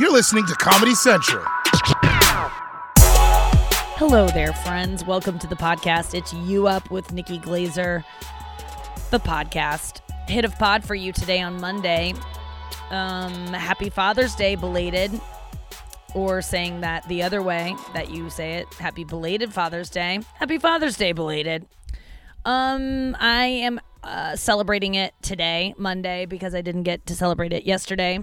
You're listening to Comedy Central. Hello there, friends. Welcome to the podcast. It's You Up with Nikki Glazer, the podcast. Hit of pod for you today on Monday. Um, happy Father's Day, belated, or saying that the other way that you say it. Happy belated Father's Day. Happy Father's Day, belated. Um, I am uh, celebrating it today, Monday, because I didn't get to celebrate it yesterday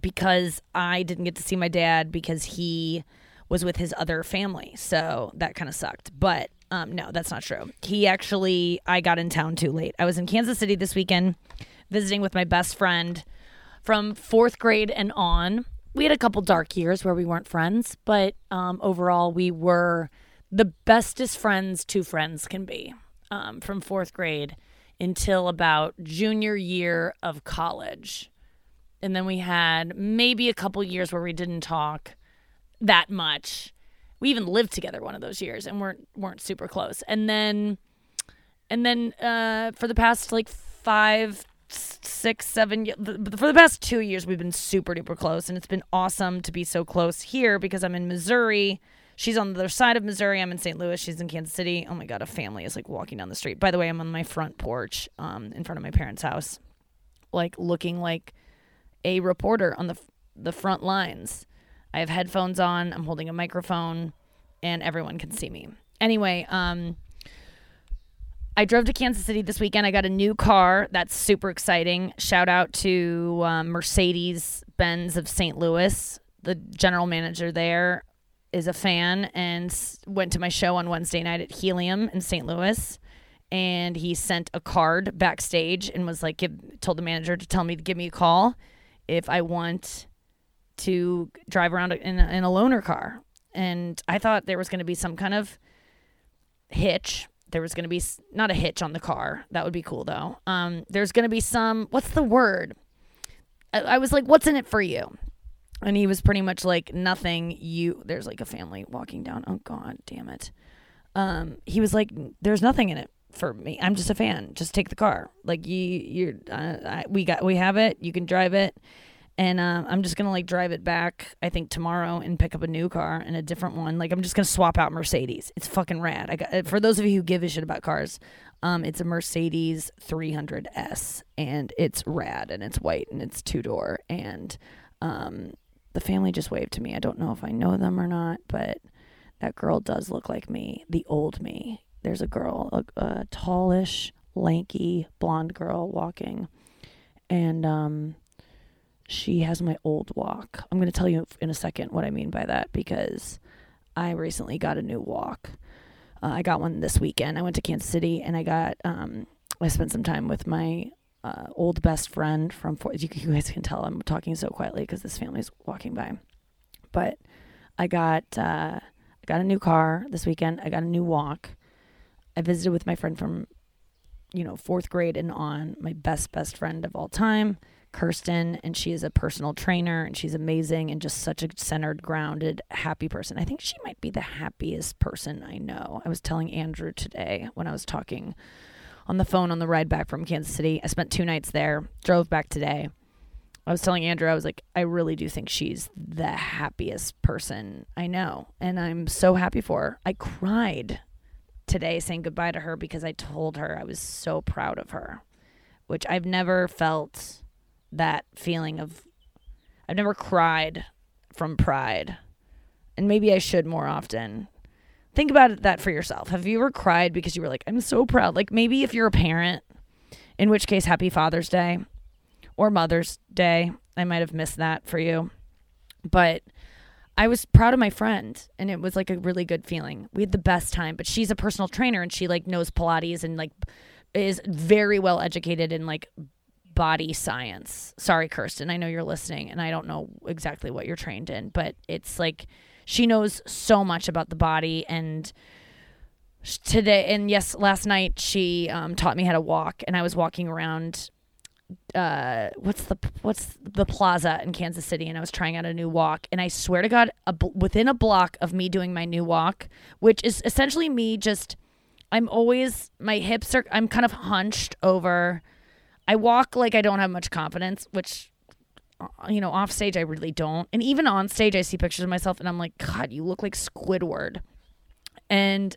because I didn't get to see my dad because he was with his other family. So that kind of sucked. But um, no, that's not true. He actually, I got in town too late. I was in Kansas City this weekend visiting with my best friend from fourth grade and on. We had a couple dark years where we weren't friends, but um, overall, we were the bestest friends two friends can be um, from fourth grade until about junior year of college. And then we had maybe a couple years where we didn't talk that much. We even lived together one of those years and weren't weren't super close. And then and then uh, for the past like five, six, seven, for the past two years, we've been super duper close, and it's been awesome to be so close here because I'm in Missouri. She's on the other side of Missouri. I'm in St. Louis. She's in Kansas City. Oh my god, a family is like walking down the street. By the way, I'm on my front porch, um, in front of my parents' house, like looking like a reporter on the the front lines. I have headphones on. I'm holding a microphone, and everyone can see me. Anyway, um, I drove to Kansas City this weekend. I got a new car. That's super exciting. Shout out to um, Mercedes Benz of St. Louis. The general manager there is a fan and went to my show on Wednesday night at Helium in St. Louis. And he sent a card backstage and was like, give, told the manager to tell me to give me a call if I want to drive around in a, in a loaner car. And I thought there was going to be some kind of hitch. There was going to be not a hitch on the car. That would be cool though. Um, there's going to be some, what's the word? I, I was like, what's in it for you? And he was pretty much like, nothing. You, there's like a family walking down. Oh, God damn it. Um, he was like, there's nothing in it for me. I'm just a fan. Just take the car. Like you, you're, uh, I, we got, we have it. You can drive it and uh, I'm just gonna like drive it back. I think tomorrow and pick up a new car and a different one. Like I'm just gonna swap out Mercedes. It's fucking rad. I got for those of you who give a shit about cars. Um, it's a Mercedes 300S and it's rad and it's white and it's two door and um, the family just waved to me. I don't know if I know them or not, but that girl does look like me, the old me. There's a girl, a, a tallish, lanky, blonde girl walking, and um, she has my old walk. I'm going to tell you in a second what I mean by that because I recently got a new walk. Uh, I got one this weekend. I went to Kansas City and I got, um, I spent some time with my uh, old best friend from, Fort, you, guys can tell I'm talking so quietly because this family's walking by. But I got, uh, I got a new car this weekend. I got a new walk. I visited with my friend from, you know, fourth grade and on, my best, best friend of all time. Kirsten, and she is a personal trainer and she's amazing and just such a centered, grounded, happy person. I think she might be the happiest person I know. I was telling Andrew today when I was talking on the phone on the ride back from Kansas City. I spent two nights there, drove back today. I was telling Andrew, I was like, I really do think she's the happiest person I know. And I'm so happy for her. I cried today saying goodbye to her because I told her I was so proud of her, which I've never felt that feeling of I've never cried from pride. And maybe I should more often. Think about that for yourself. Have you ever cried because you were like, I'm so proud? Like maybe if you're a parent, in which case, happy Father's Day or Mother's Day. I might have missed that for you. But I was proud of my friend and it was like a really good feeling. We had the best time, but she's a personal trainer and she like knows Pilates and like is very well educated in like body science. Sorry, Kirsten, I know you're listening and I don't know exactly what you're trained in, but it's like she knows so much about the body and today and yes last night she um, taught me how to walk and i was walking around uh, what's the what's the plaza in kansas city and i was trying out a new walk and i swear to god a, within a block of me doing my new walk which is essentially me just i'm always my hips are i'm kind of hunched over I walk like I don't have much confidence, which uh, you know, off stage I really don't. And even on stage I see pictures of myself and I'm like, God, you look like Squidward. And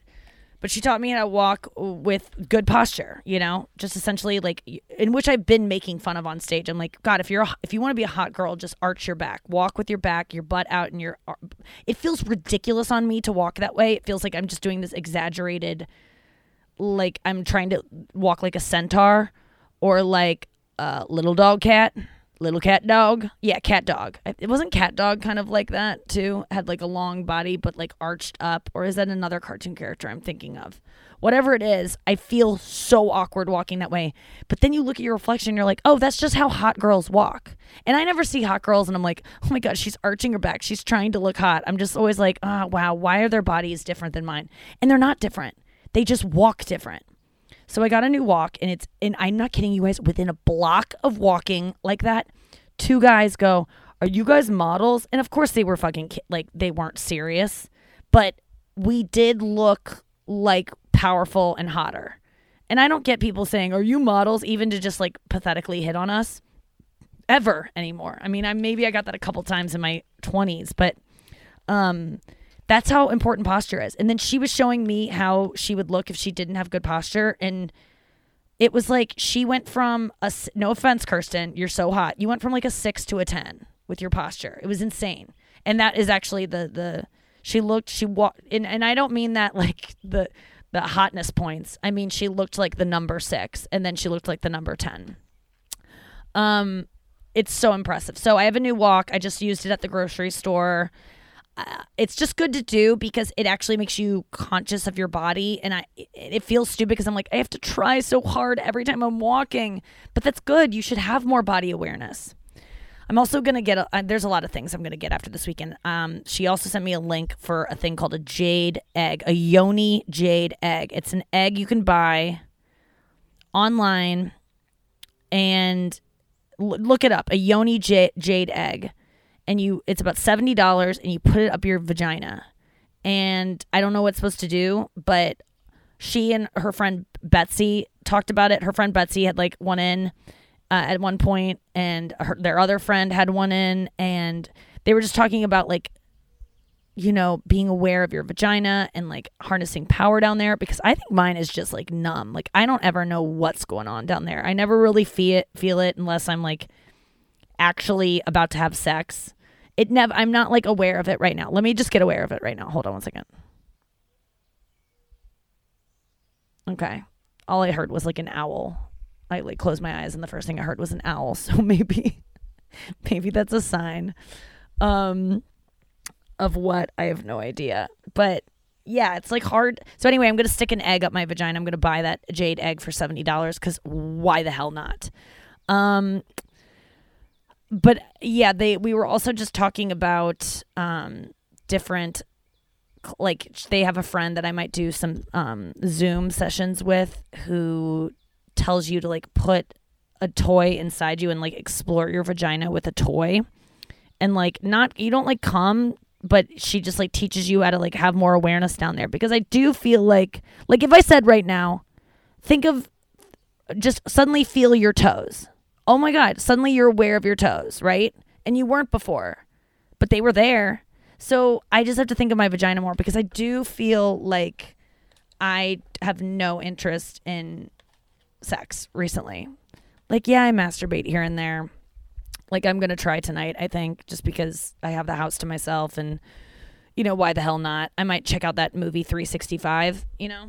but she taught me how to walk with good posture, you know, just essentially like in which I've been making fun of on stage. I'm like, God, if you're a, if you want to be a hot girl, just arch your back, walk with your back, your butt out, and your. It feels ridiculous on me to walk that way. It feels like I'm just doing this exaggerated, like I'm trying to walk like a centaur, or like a little dog cat little cat dog. Yeah, cat dog. It wasn't cat dog kind of like that too. Had like a long body but like arched up or is that another cartoon character I'm thinking of? Whatever it is, I feel so awkward walking that way. But then you look at your reflection and you're like, "Oh, that's just how hot girls walk." And I never see hot girls and I'm like, "Oh my god, she's arching her back. She's trying to look hot." I'm just always like, "Ah, oh, wow, why are their bodies different than mine?" And they're not different. They just walk different. So I got a new walk, and it's and I'm not kidding you guys. Within a block of walking like that, two guys go, "Are you guys models?" And of course they were fucking like they weren't serious, but we did look like powerful and hotter. And I don't get people saying, "Are you models?" even to just like pathetically hit on us ever anymore. I mean, I maybe I got that a couple times in my 20s, but um that's how important posture is. And then she was showing me how she would look if she didn't have good posture. And it was like she went from a, no offense, Kirsten, you're so hot. You went from like a six to a 10 with your posture. It was insane. And that is actually the, the, she looked, she walked, and, and I don't mean that like the, the hotness points. I mean, she looked like the number six and then she looked like the number 10. Um, it's so impressive. So I have a new walk. I just used it at the grocery store uh, it's just good to do because it actually makes you conscious of your body. And I it feels stupid because I'm like I have to try so hard every time I'm walking but that's good. You should have more body awareness. I'm also gonna get a, uh, there's a lot of things I'm gonna get after this weekend. Um she also sent me a link for a thing called a jade egg a yoni jade egg. It's an egg you can buy online and l- look it up a yoni jade, jade egg and you it's about $70 and you put it up your vagina. And I don't know what's supposed to do, but she and her friend Betsy talked about it. Her friend Betsy had like one in uh, at one point, and her, their other friend had one in, and they were just talking about like, you know, being aware of your vagina and like harnessing power down there. Because I think mine is just like numb. Like I don't ever know what's going on down there. I never really feel it, feel it unless I'm like actually about to have sex it never I'm not like aware of it right now. Let me just get aware of it right now. Hold on one second. Okay. All I heard was like an owl. I like closed my eyes and the first thing I heard was an owl. So maybe maybe that's a sign um of what I have no idea. But yeah, it's like hard. So anyway, I'm to stick an egg up my vagina. I'm to buy that jade egg for $70 cuz why the hell not? Um but yeah, they we were also just talking about um, different like they have a friend that I might do some um, Zoom sessions with who tells you to like put a toy inside you and like explore your vagina with a toy. And like not you don't like come but she just like teaches you how to like have more awareness down there. Because I do feel like like if I said right now think of just suddenly feel your toes oh my God, suddenly you're aware of your toes, right? And you weren't before, but they were there. So I just have to think of my vagina more because I do feel like I have no interest in sex recently. Like, yeah, I masturbate here and there. Like, I'm going to try tonight, I think, just because I have the house to myself and, you know, why the hell not? I might check out that movie 365, you know?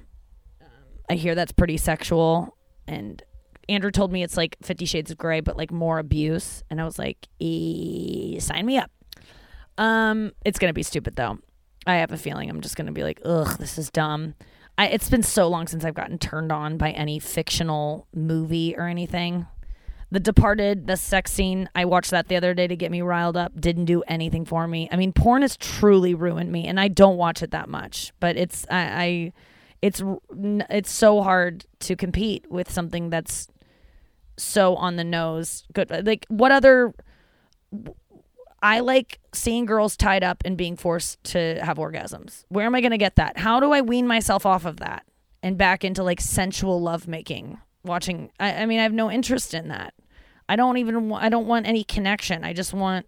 Um, I hear that's pretty sexual and Andrew told me it's like Fifty Shades of Grey, but like more abuse, and I was like, e- sign me up. Um, it's gonna be stupid though. I have a feeling I'm just gonna be like, ugh, this is dumb. I, it's been so long since I've gotten turned on by any fictional movie or anything. The Departed, the sex scene, I watched that the other day to get me riled up. Didn't do anything for me. I mean, porn has truly ruined me, and I don't watch it that much. But it's I, I it's it's so hard to compete with something that's so on the nose. Good. Like what other I like seeing girls tied up and being forced to have orgasms. Where am I going to get that? How do I wean myself off of that and back into like sensual lovemaking? Watching, I, I mean, I have no interest in that. I don't even I don't want any connection. I just want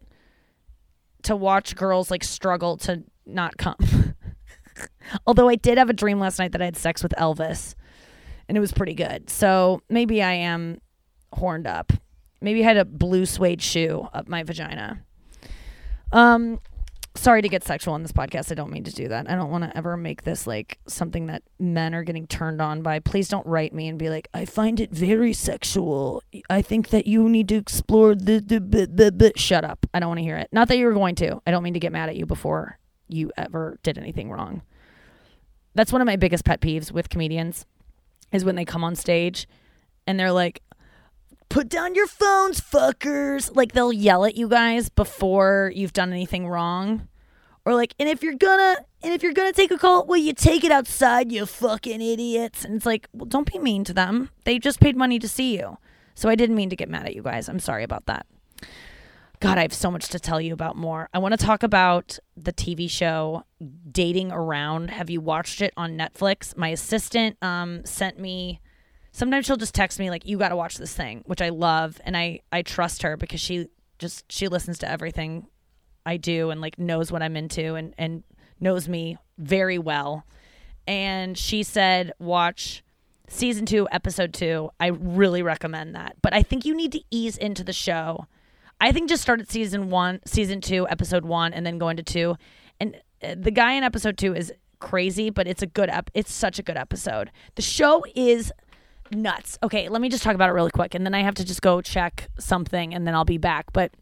to watch girls like struggle to not come. Although I did have a dream last night that I had sex with Elvis and it was pretty good. So maybe I am horned up. Maybe I had a blue suede shoe up my vagina. Um sorry to get sexual on this podcast. I don't mean to do that. I don't want to ever make this like something that men are getting turned on by. Please don't write me and be like, I find it very sexual. I think that you need to explore the the, the, the, shut up. I don't want to hear it. Not that you were going to. I don't mean to get mad at you before you ever did anything wrong. That's one of my biggest pet peeves with comedians is when they come on stage and they're like, put down your phones, fuckers. Like they'll yell at you guys before you've done anything wrong. Or like, and if you're gonna and if you're gonna take a call, well you take it outside, you fucking idiots. And it's like, well, don't be mean to them. They just paid money to see you. So I didn't mean to get mad at you guys. I'm sorry about that. God, I have so much to tell you about more. I want to talk about the TV show Dating Around. Have you watched it on Netflix? My assistant um, sent me. Sometimes she'll just text me like, "You got to watch this thing," which I love, and I I trust her because she just she listens to everything I do and like knows what I'm into and and knows me very well. And she said, "Watch." Season two, episode two. I really recommend that. But I think you need to ease into the show I think just start at season one, season two, episode one, and then go into two. And uh, the guy in episode two is crazy, but it's a good ep- It's such a good episode. The show is nuts. Okay, let me just talk about it really quick, and then I have to just go check something, and then I'll be back. But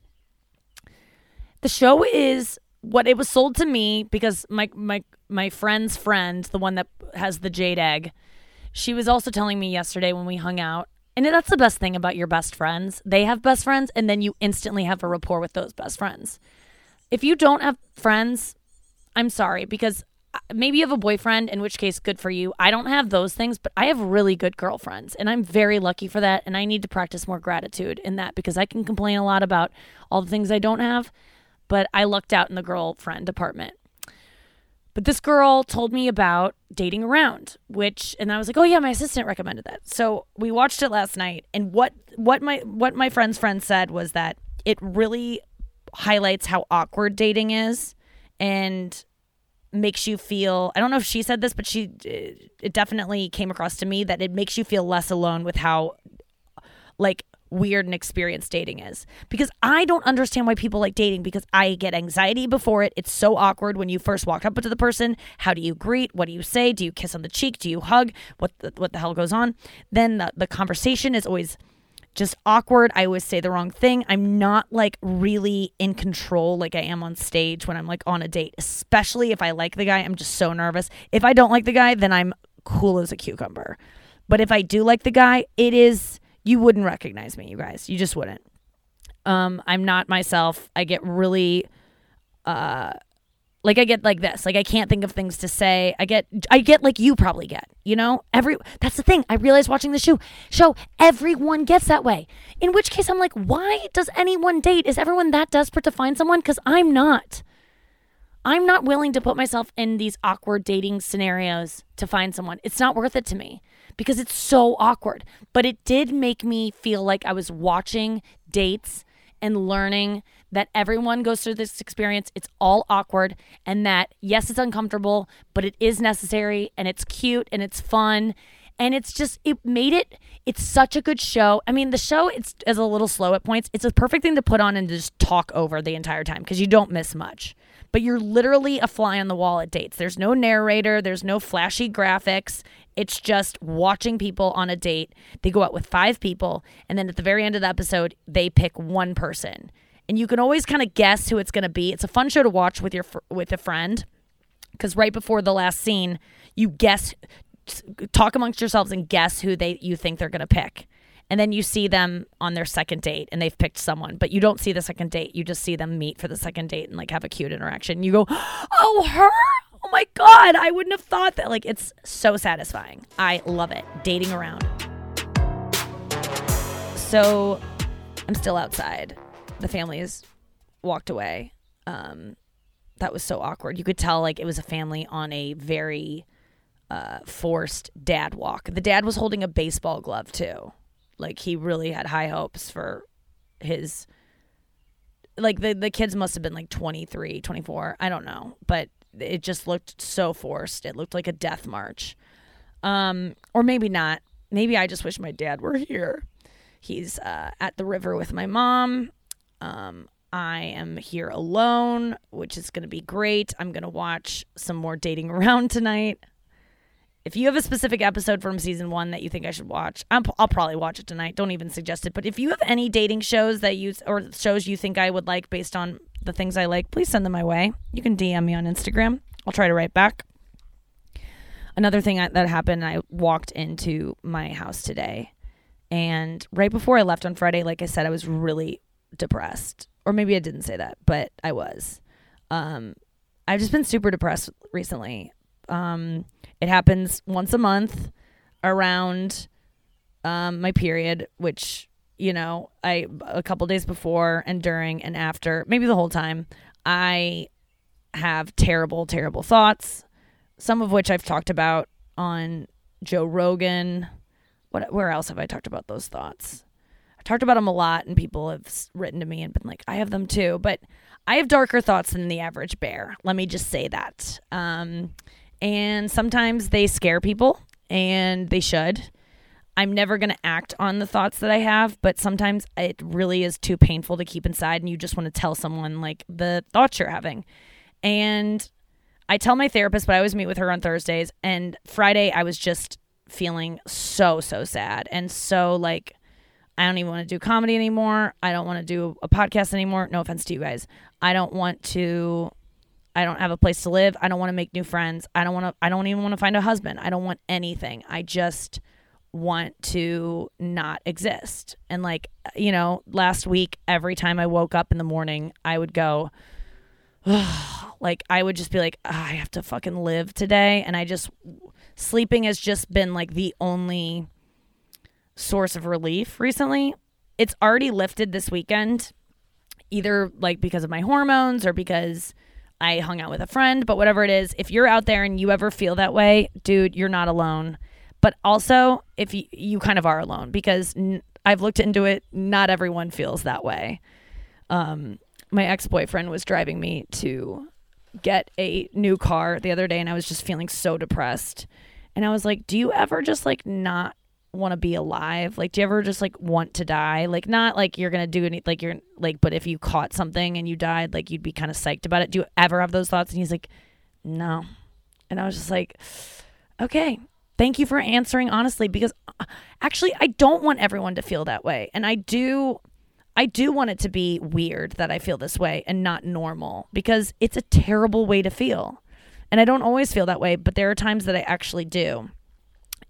the show is what it was sold to me because my my my friend's friend, the one that has the jade egg, she was also telling me yesterday when we hung out and that's the best thing about your best friends. They have best friends, and then you instantly have a rapport with those best friends. If you don't have friends, I'm sorry, because maybe you have a boyfriend, in which case, good for you. I don't have those things, but I have really good girlfriends, and I'm very lucky for that. And I need to practice more gratitude in that because I can complain a lot about all the things I don't have, but I lucked out in the girlfriend department. But this girl told me about dating around, which and I was like, "Oh yeah, my assistant recommended that." So we watched it last night, and what what my what my friend's friend said was that it really highlights how awkward dating is and makes you feel I don't know if she said this, but she uh, it definitely came across to me that it makes you feel less alone with how like weird and experienced dating is because I don't understand why people like dating because I get anxiety before it. It's so awkward when you first walk up to the person. How do you greet? What do you say? Do you kiss on the cheek? Do you hug? What the, what the hell goes on? Then the, the conversation is always just awkward. I always say the wrong thing. I'm not like really in control like I am on stage when I'm like on a date, especially if I like the guy. I'm just so nervous. If I don't like the guy, then I'm cool as a cucumber. But if I do like the guy, it is you wouldn't recognize me, you guys. You just wouldn't. Um, I'm not myself. I get really uh like I get like this. Like I can't think of things to say. I get I get like you probably get, you know? Every that's the thing. I realized watching the show show everyone gets that way. In which case I'm like, why does anyone date? Is everyone that desperate to find someone? Cuz I'm not. I'm not willing to put myself in these awkward dating scenarios to find someone. It's not worth it to me because it's so awkward. But it did make me feel like I was watching dates and learning that everyone goes through this experience. It's all awkward, and that yes, it's uncomfortable, but it is necessary, and it's cute, and it's fun. And it's just, it made it, it's such a good show. I mean, the show it's, is a little slow at points. It's a perfect thing to put on and just talk over the entire time because you don't miss much. But you're literally a fly on the wall at dates. There's no narrator, there's no flashy graphics. It's just watching people on a date. They go out with five people, and then at the very end of the episode, they pick one person. And you can always kind of guess who it's going to be. It's a fun show to watch with your with a friend because right before the last scene, you guess, talk amongst yourselves and guess who they you think they're going to pick. And then you see them on their second date and they've picked someone, but you don't see the second date. You just see them meet for the second date and like have a cute interaction. You go, "Oh, her? oh my God, I wouldn't have thought that. Like, it's so satisfying. I love it. Dating around. So I'm still outside. The family has walked away. Um, that was so awkward. You could tell, like, it was a family on a very uh, forced dad walk. The dad was holding a baseball glove, too. Like, he really had high hopes for his like the the kids must have been like 23, 24, I don't know, but it just looked so forced. It looked like a death march. Um or maybe not. Maybe I just wish my dad were here. He's uh, at the river with my mom. Um, I am here alone, which is going to be great. I'm going to watch some more Dating Around tonight. If you have a specific episode from season one that you think I should watch, i will probably watch it tonight. Don't even suggest it. But if you have any dating shows that you or shows you think I would like based on the things I like, please send them my way. You can DM me on Instagram. I'll try to write back. Another thing that happened, I walked into my house today, and right before I left on Friday, like I said, I was really depressed, or maybe I didn't say that, but I was. Um, I've just been super depressed recently. Um, it happens once a month around um, my period, which you know, I a couple days before and during and after, maybe the whole time, I have terrible, terrible thoughts some of which I've talked about on Joe Rogan. What where else have I talked about those thoughts? Talked about them a lot, and people have written to me and been like, "I have them too," but I have darker thoughts than the average bear. Let me just say that. Um, and sometimes they scare people, and they should. I'm never going to act on the thoughts that I have, but sometimes it really is too painful to keep inside, and you just want to tell someone like the thoughts you're having. And I tell my therapist, but I always meet with her on Thursdays. And Friday, I was just feeling so, so sad and so like, I don't even want to do comedy anymore. I don't want to do a podcast anymore. No offense to you guys. I don't want to I don't have a place to live. I don't want to make new friends. I don't want to I don't even want to find a husband. I don't want anything. I just want to not exist. And like, you know, last week every time I woke up in the morning, I would go like I would just be like, oh, I have to fucking live today. And I just, sleeping has just been like the only source of relief recently. It's already lifted this weekend, either like because of my hormones or because I hung out with a friend, but whatever it is, if you're out there and you ever feel that way, dude, you're not alone. But also, if you, you kind of are alone because I've looked into it, not everyone feels that way. Um, my ex boyfriend was driving me to get a new car the other day and I was just feeling so depressed. And I was like, do you ever just like not want to be alive? Like, do you ever just like want to die? Like, not like you're to do any, like, you're like, but if you caught something and you died, like, you'd be kind of psyched about it. Do you ever have those thoughts? And he's like, no. And I was just like, okay, thank you for answering honestly, because uh, actually, I don't want everyone to feel that way. And I do I do want it to be weird that I feel this way and not normal because it's a terrible way to feel. And I don't always feel that way, but there are times that I actually do.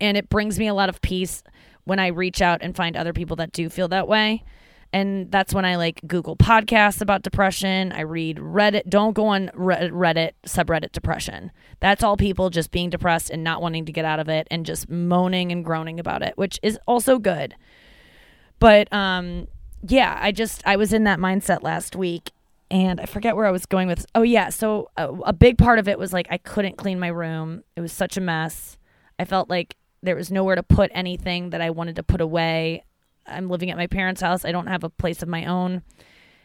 And it brings me a lot of peace when I reach out and find other people that do feel that way. And that's when I like Google podcasts about depression. I read Reddit. Don't go on Reddit, subreddit depression. That's all people just being depressed and not wanting to get out of it and just moaning and groaning about it, which is also good. But um yeah, I just I was in that mindset last week and I forget where I was going with. Oh yeah, so a, a, big part of it was like I couldn't clean my room. It was such a mess. I felt like there was nowhere to put anything that I wanted to put away. I'm living at my parents' house. I don't have a place of my own.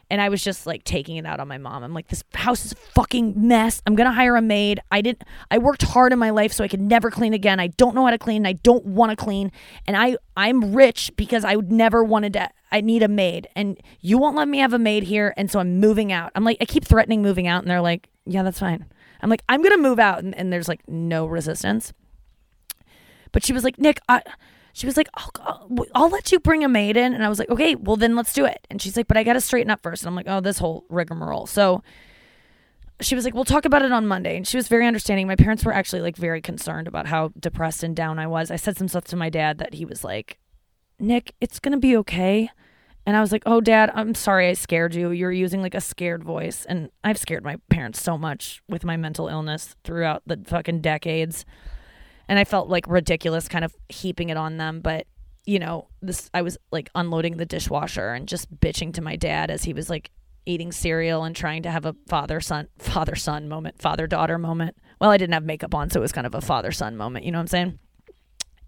And I was just like taking it out on my mom. I'm like, this house is a fucking mess. I'm gonna hire a maid. I didn't. I worked hard in my life so I could never clean again. I don't know how to clean. I don't want to clean. And I I'm rich because I would never wanted to. I need a maid, and you won't let me have a maid here, and so I'm moving out. I'm like, I keep threatening moving out, and they're like, yeah, that's fine. I'm like, I'm gonna move out, and, and there's like no resistance. But she was like, Nick, I she was like, I'll, I'll, let you bring a maid in. And I was like, okay, well, then let's do it. And she's like, but I got to straighten up first. And I'm like, oh, this whole rigmarole. So she was like, we'll talk about it on Monday. And she was very understanding. My parents were actually like very concerned about how depressed and down I was. I said some stuff to my dad that he was like, Nick, it's going to be okay. And I was like, oh, dad, I'm sorry I scared you. You're using like a scared voice. And I've scared my parents so much with my mental illness throughout the fucking decades and I felt like ridiculous kind of heaping it on them, but you know, this I was like unloading the dishwasher and just bitching to my dad as he was like eating cereal and trying to have a father son father son moment, father daughter moment. Well, I didn't have makeup on, so it was kind of a father son moment, you know what I'm saying?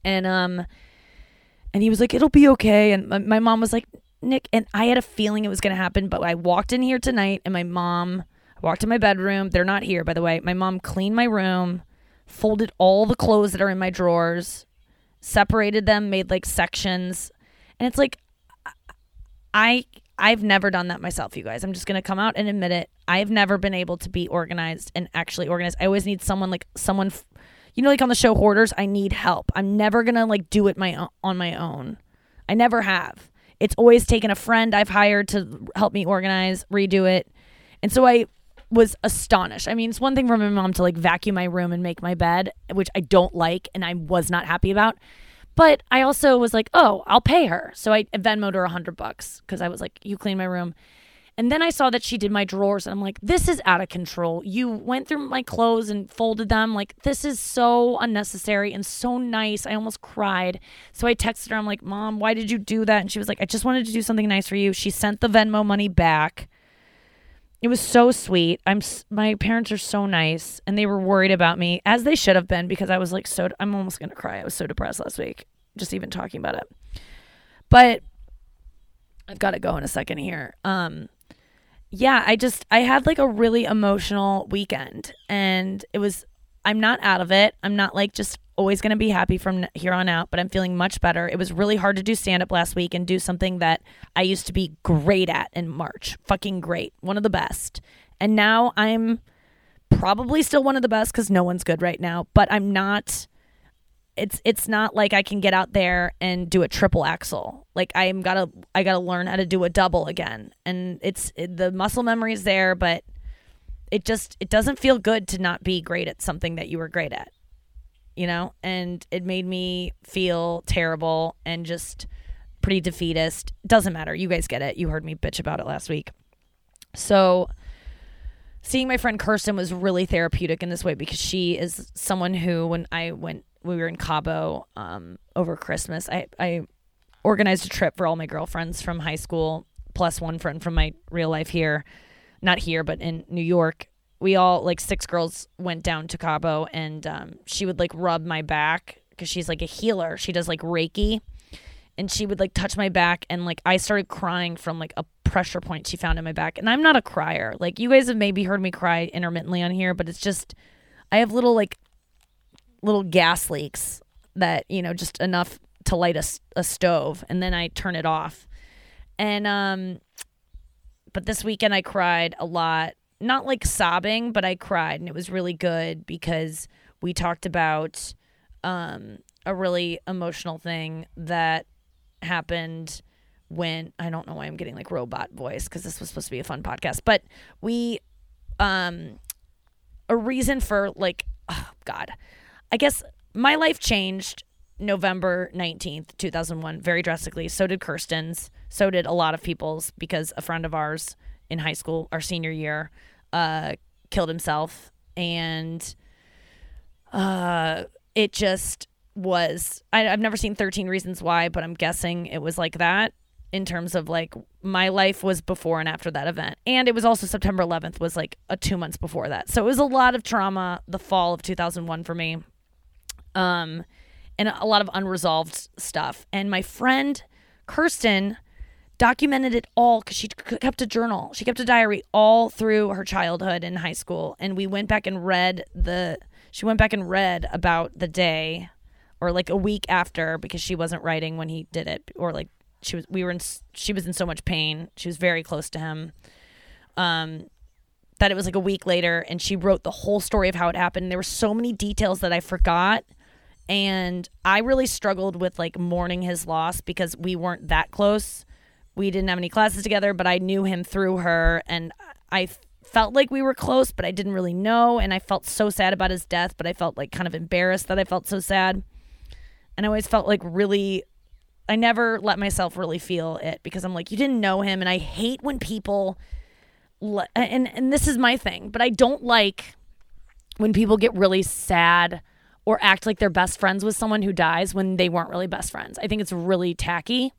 And um and he was like it'll be okay and my, mom was like Nick, and I had a feeling it was going to happen, but I walked in here tonight and my mom I walked in my bedroom. They're not here, by the way. My mom cleaned my room, folded all the clothes that are in my drawers, separated them, made like sections. And it's like I I've never done that myself, you guys. I'm just going to come out and admit it. I've never been able to be organized and actually organized. I always need someone like someone you know like on the show Hoarders, I need help. I'm never going to like do it my on my own. I never have. It's always taken a friend I've hired to help me organize, redo it. And so I was astonished. I mean, it's one thing for my mom to like vacuum my room and make my bed, which I don't like and I was not happy about. But I also was like, oh, I'll pay her. So I Venmoed her a hundred bucks because I was like, you clean my room. And then I saw that she did my drawers, and I'm like, this is out of control. You went through my clothes and folded them. Like, this is so unnecessary and so nice. I almost cried. So I texted her, I'm like, Mom, why did you do that? And she was like, I just wanted to do something nice for you. She sent the Venmo money back. It was so sweet. I'm my parents are so nice and they were worried about me as they should have been because I was like so I'm almost to cry. I was so depressed last week just even talking about it. But I've got to go in a second here. Um yeah, I just I had like a really emotional weekend and it was I'm not out of it. I'm not like just always going to be happy from here on out, but I'm feeling much better. It was really hard to do stand up last week and do something that I used to be great at in March. Fucking great. One of the best. And now I'm probably still one of the best cuz no one's good right now, but I'm not it's it's not like I can get out there and do a triple axel. Like I'm got to I got to learn how to do a double again. And it's it, the muscle memory is there, but it just it doesn't feel good to not be great at something that you were great at you know, and it made me feel terrible and just pretty defeatist. Doesn't matter. You guys get it. You heard me bitch about it last week. So, seeing my friend Kirsten was really therapeutic in this way because she is someone who, when I went, we were in Cabo um, over Christmas, I, I organized a trip for all my girlfriends from high school, plus one friend from my real life here, not here, but in New York we all like six girls went down to Cabo and um, she would like rub my back because she's like a healer. She does like Reiki and she would like touch my back and like I started crying from like a pressure point she found in my back. And I'm not a crier. Like you guys have maybe heard me cry intermittently on here, but it's just I have little like little gas leaks that, you know, just enough to light a, a stove and then I turn it off. And um but this weekend I cried a lot not like sobbing, but I cried and it was really good because we talked about um, a really emotional thing that happened when I don't know why I'm getting like robot voice because this was supposed to be a fun podcast, but we um a reason for like oh god. I guess my life changed November 19th, 2001 very drastically. So did Kirsten's. So did a lot of people's because a friend of ours in high school, our senior year, uh, killed himself, and uh, it just was. I, have never seen Thirteen Reasons Why, but I'm guessing it was like that in terms of like my life was before and after that event, and it was also September 11th was like a two months before that, so it was a lot of trauma. The fall of 2001 for me, um, and a lot of unresolved stuff. And my friend Kirsten documented it all because she kept a journal. She kept a diary all through her childhood and high school. And we went back and read the, she went back and read about the day or like a week after because she wasn't writing when he did it or like she was, we were in, she was in so much pain. She was very close to him. Um, that it was like a week later and she wrote the whole story of how it happened. There were so many details that I forgot and I really struggled with like mourning his loss because we weren't that close we didn't have any classes together, but I knew him through her and I felt like we were close, but I didn't really know and I felt so sad about his death, but I felt like kind of embarrassed that I felt so sad. And I always felt like really I never let myself really feel it because I'm like you didn't know him and I hate when people and and this is my thing, but I don't like when people get really sad or act like they're best friends with someone who dies when they weren't really best friends. I think it's really tacky.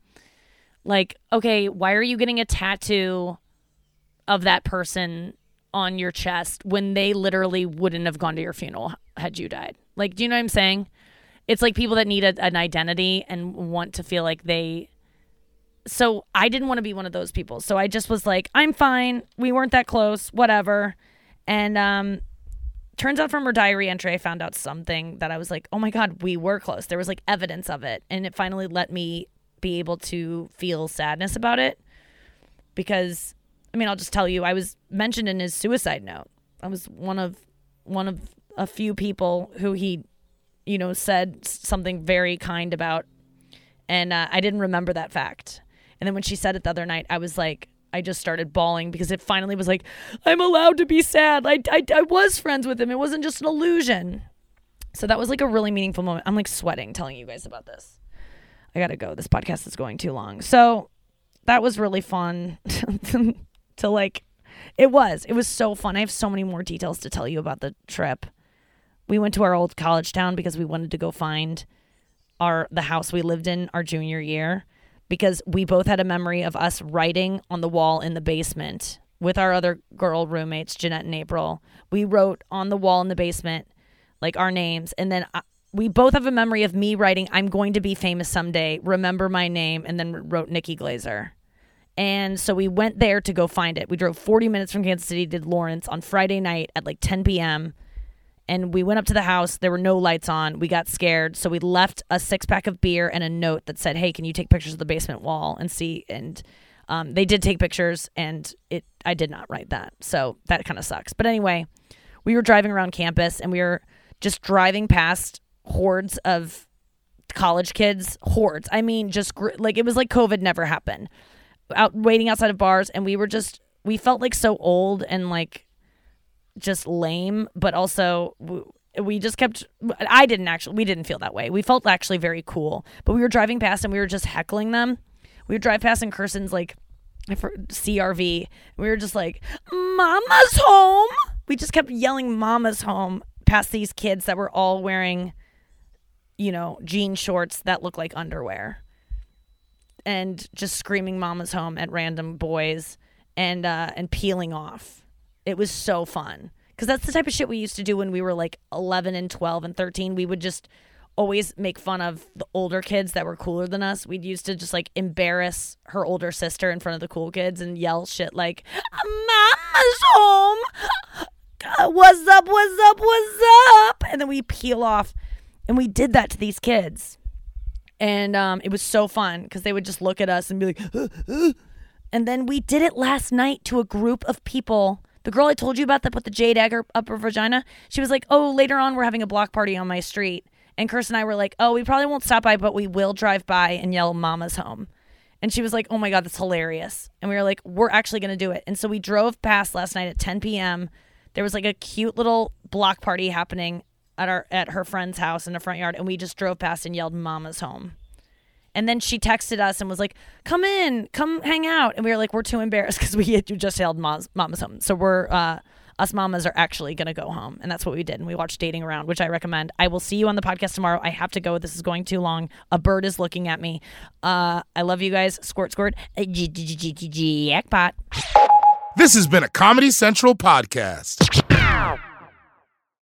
Like, okay, why are you getting a tattoo of that person on your chest when they literally wouldn't have gone to your funeral had you died? Like, do you know what I'm saying? It's like people that need a, an identity and want to feel like they so I didn't want to be one of those people. So I just was like, I'm fine. We weren't that close, whatever. And um turns out from her diary entry I found out something that I was like, "Oh my god, we were close." There was like evidence of it, and it finally let me be able to feel sadness about it because I mean, I'll just tell you, I was mentioned in his suicide note. I was one of one of a few people who he you know said something very kind about and uh, I didn't remember that fact. And then when she said it the other night, I was like, I just started bawling because it finally was like, I'm allowed to be sad. I, I, I was friends with him. It wasn't just an illusion. So that was like a really meaningful moment. I'm like sweating telling you guys about this. I gotta go. This podcast is going too long. So that was really fun to like, it was. It was so fun. I have so many more details to tell you about the trip. We went to our old college town because we wanted to go find our the house we lived in our junior year because we both had a memory of us writing on the wall in the basement with our other girl roommates, Jeanette and April. We wrote on the wall in the basement like our names and then I, we both have a memory of me writing I'm going to be famous someday, remember my name and then wrote Nikki Glazer. And so we went there to go find it. We drove 40 minutes from Kansas City to Lawrence on Friday night at like 10 p.m and we went up to the house. There were no lights on. We got scared, so we left a six pack of beer and a note that said, "Hey, can you take pictures of the basement wall and see?" And um, they did take pictures, and it I did not write that, so that kind of sucks. But anyway, we were driving around campus, and we were just driving past hordes of college kids. Hordes. I mean, just gr- like it was like COVID never happened. Out waiting outside of bars, and we were just we felt like so old and like just lame, but also we just kept I didn't actually we didn't feel that way. We felt actually very cool. But we were driving past and we were just heckling them. We would drive past and Kirsten's like CRV. We were just like, "Mama's home." We just kept yelling "Mama's home" past these kids that were all wearing you know, jean shorts that look like underwear. And just screaming "Mama's home" at random boys and uh and peeling off. It was so fun because that's the type of shit we used to do when we were like 11 and 12 and 13. We would just always make fun of the older kids that were cooler than us. We'd used to just like embarrass her older sister in front of the cool kids and yell shit like, Mama's home. What's up? What's up? What's up? And then we peel off. And we did that to these kids. And um, it was so fun because they would just look at us and be like, uh, uh. and then we did it last night to a group of people the girl I told you about that put the jade egg up her vagina, she was like, "Oh, later on we're having a block party on my street." And Kirsten and I were like, "Oh, we probably won't stop by, but we will drive by and yell mama's home." And she was like, "Oh my god, that's hilarious." And we were like, "We're actually going to do it." And so we drove past last night at 10 p.m. There was like a cute little block party happening at our at her friend's house in the front yard, and we just drove past and yelled "Mama's home." And then she texted us and was like, "Come in, come hang out." And we were like, "We're too embarrassed because we just held mom's, mama's home." So we're uh, us mamas are actually gonna go home, and that's what we did. And we watched Dating Around, which I recommend. I will see you on the podcast tomorrow. I have to go. This is going too long. A bird is looking at me. Uh, I love you guys. Squirt, squirt. Jackpot. This has been a Comedy Central podcast.